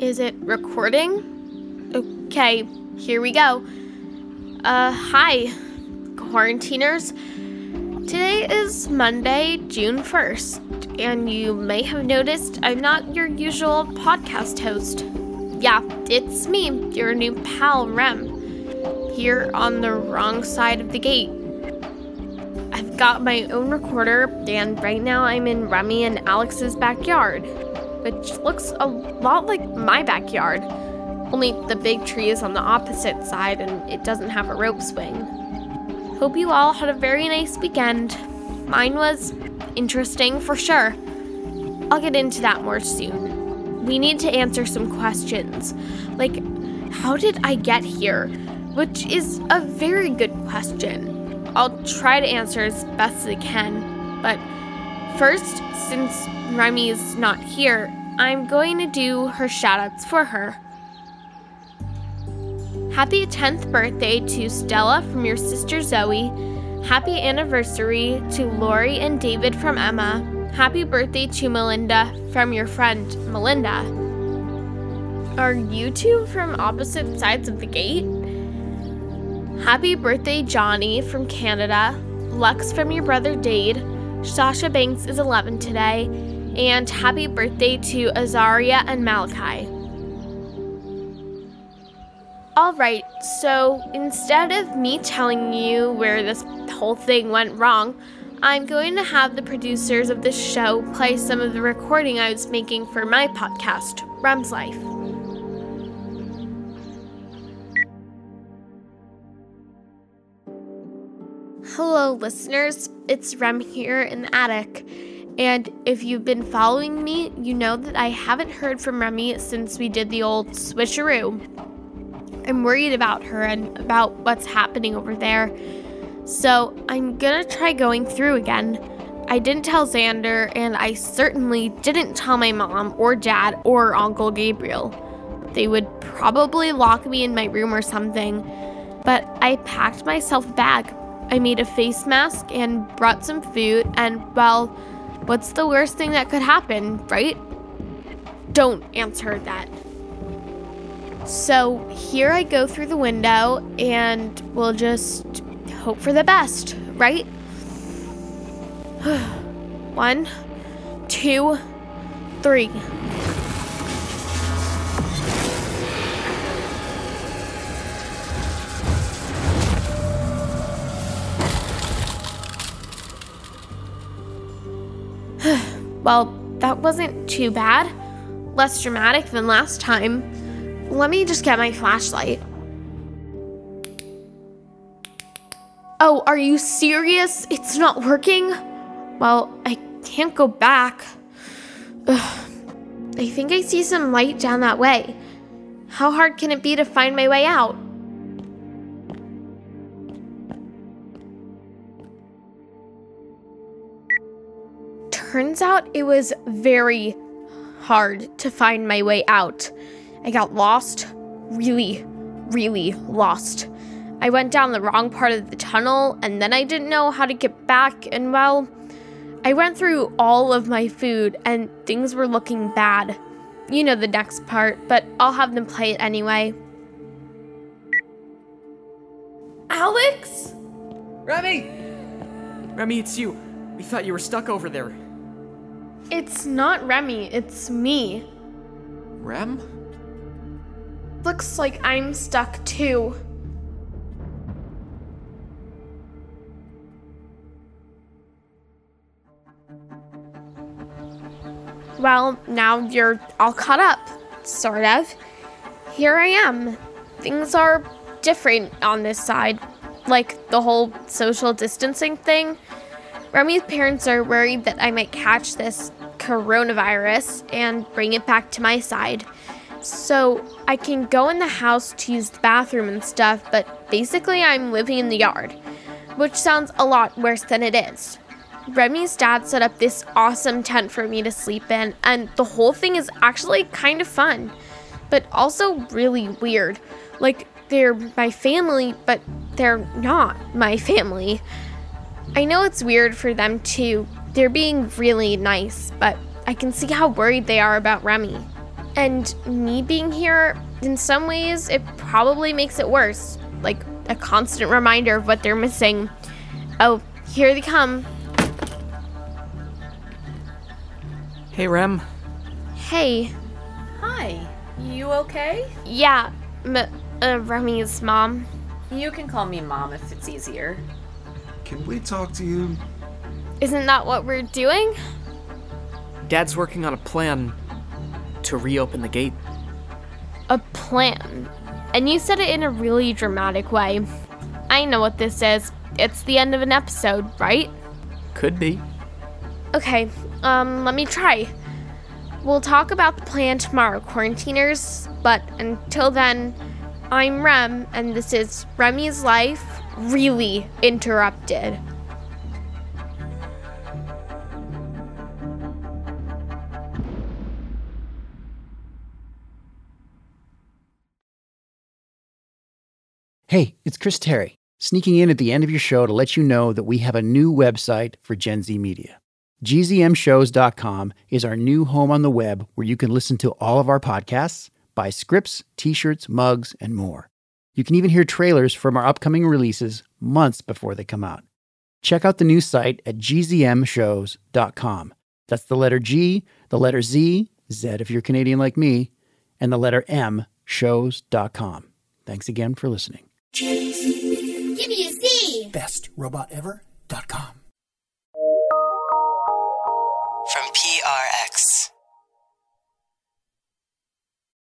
recording? Okay, here we go. Uh, hi, quarantiners. Today is Monday, June 1st, and you may have noticed I'm not your usual podcast host. Yeah, it's me, your new pal Rem, here on the wrong side of the gate. I've got my own recorder, and right now I'm in Remy and Alex's backyard, which looks a lot like my backyard. Only the big tree is on the opposite side and it doesn't have a rope swing. Hope you all had a very nice weekend. Mine was interesting for sure. I'll get into that more soon. We need to answer some questions, like how did I get here? Which is a very good question. I'll try to answer as best as I can, but first, since Remy's not here, I'm going to do her shoutouts for her. Happy 10th birthday to Stella from your sister Zoe. Happy anniversary to Lori and David from Emma. Happy birthday to Melinda from your friend Melinda. Are you two from opposite sides of the gate? Happy birthday, Johnny from Canada. Lux from your brother Dade. Sasha Banks is 11 today. And happy birthday to Azaria and Malachi. Alright, so instead of me telling you where this whole thing went wrong, I'm going to have the producers of this show play some of the recording I was making for my podcast, Rem's Life. Hello, listeners. It's Rem here in the attic. And if you've been following me, you know that I haven't heard from Remy since we did the old switcheroo. I'm worried about her and about what's happening over there. So I'm gonna try going through again. I didn't tell Xander, and I certainly didn't tell my mom or dad or Uncle Gabriel. They would probably lock me in my room or something. But I packed myself a bag. I made a face mask and brought some food, and well, what's the worst thing that could happen, right? Don't answer that. So here I go through the window, and we'll just hope for the best, right? One, two, three. Well, that wasn't too bad. Less dramatic than last time. Let me just get my flashlight. Oh, are you serious? It's not working? Well, I can't go back. Ugh. I think I see some light down that way. How hard can it be to find my way out? Turns out it was very hard to find my way out. I got lost, really, really lost. I went down the wrong part of the tunnel, and then I didn't know how to get back, and well, I went through all of my food, and things were looking bad. You know the next part, but I'll have them play it anyway. Alex? Remy! Remy, it's you. We thought you were stuck over there. It's not Remy, it's me. Rem? Looks like I'm stuck too. Well, now you're all caught up, sort of. Here I am. Things are different on this side. Like the whole social distancing thing. Remy's parents are worried that I might catch this coronavirus and bring it back to my side. So I can go in the house to use the bathroom and stuff, but basically I'm living in the yard, which sounds a lot worse than it is. Remy's dad set up this awesome tent for me to sleep in, and the whole thing is actually kind of fun, but also really weird. Like, they're my family, but they're not my family. I know it's weird for them too. They're being really nice, but I can see how worried they are about Remy. And me being here, in some ways, it probably makes it worse. Like a constant reminder of what they're missing. Oh, here they come. Hey, Rem. Hey. Hi. You okay? Yeah, M- uh, Remy's mom. You can call me mom if it's easier. Can we talk to you? Isn't that what we're doing? Dad's working on a plan to reopen the gate. A plan. And you said it in a really dramatic way. I know what this is. It's the end of an episode, right? Could be. Okay, um, let me try. We'll talk about the plan tomorrow, quarantiners, but until then, I'm Rem, and this is Remy's Life Really Interrupted. Hey, it's Chris Tarry, sneaking in at the end of your show to let you know that we have a new website for Gen Z Media. GZMshows.com is our new home on the web where you can listen to all of our podcasts, buy scripts, t shirts, mugs, and more. You can even hear trailers from our upcoming releases months before they come out. Check out the new site at gzmshows.com. That's the letter G, the letter Z, Z if you're Canadian like me, and the letter M, shows.com. Thanks again for listening. Give me a Z. BestRobotEver.com.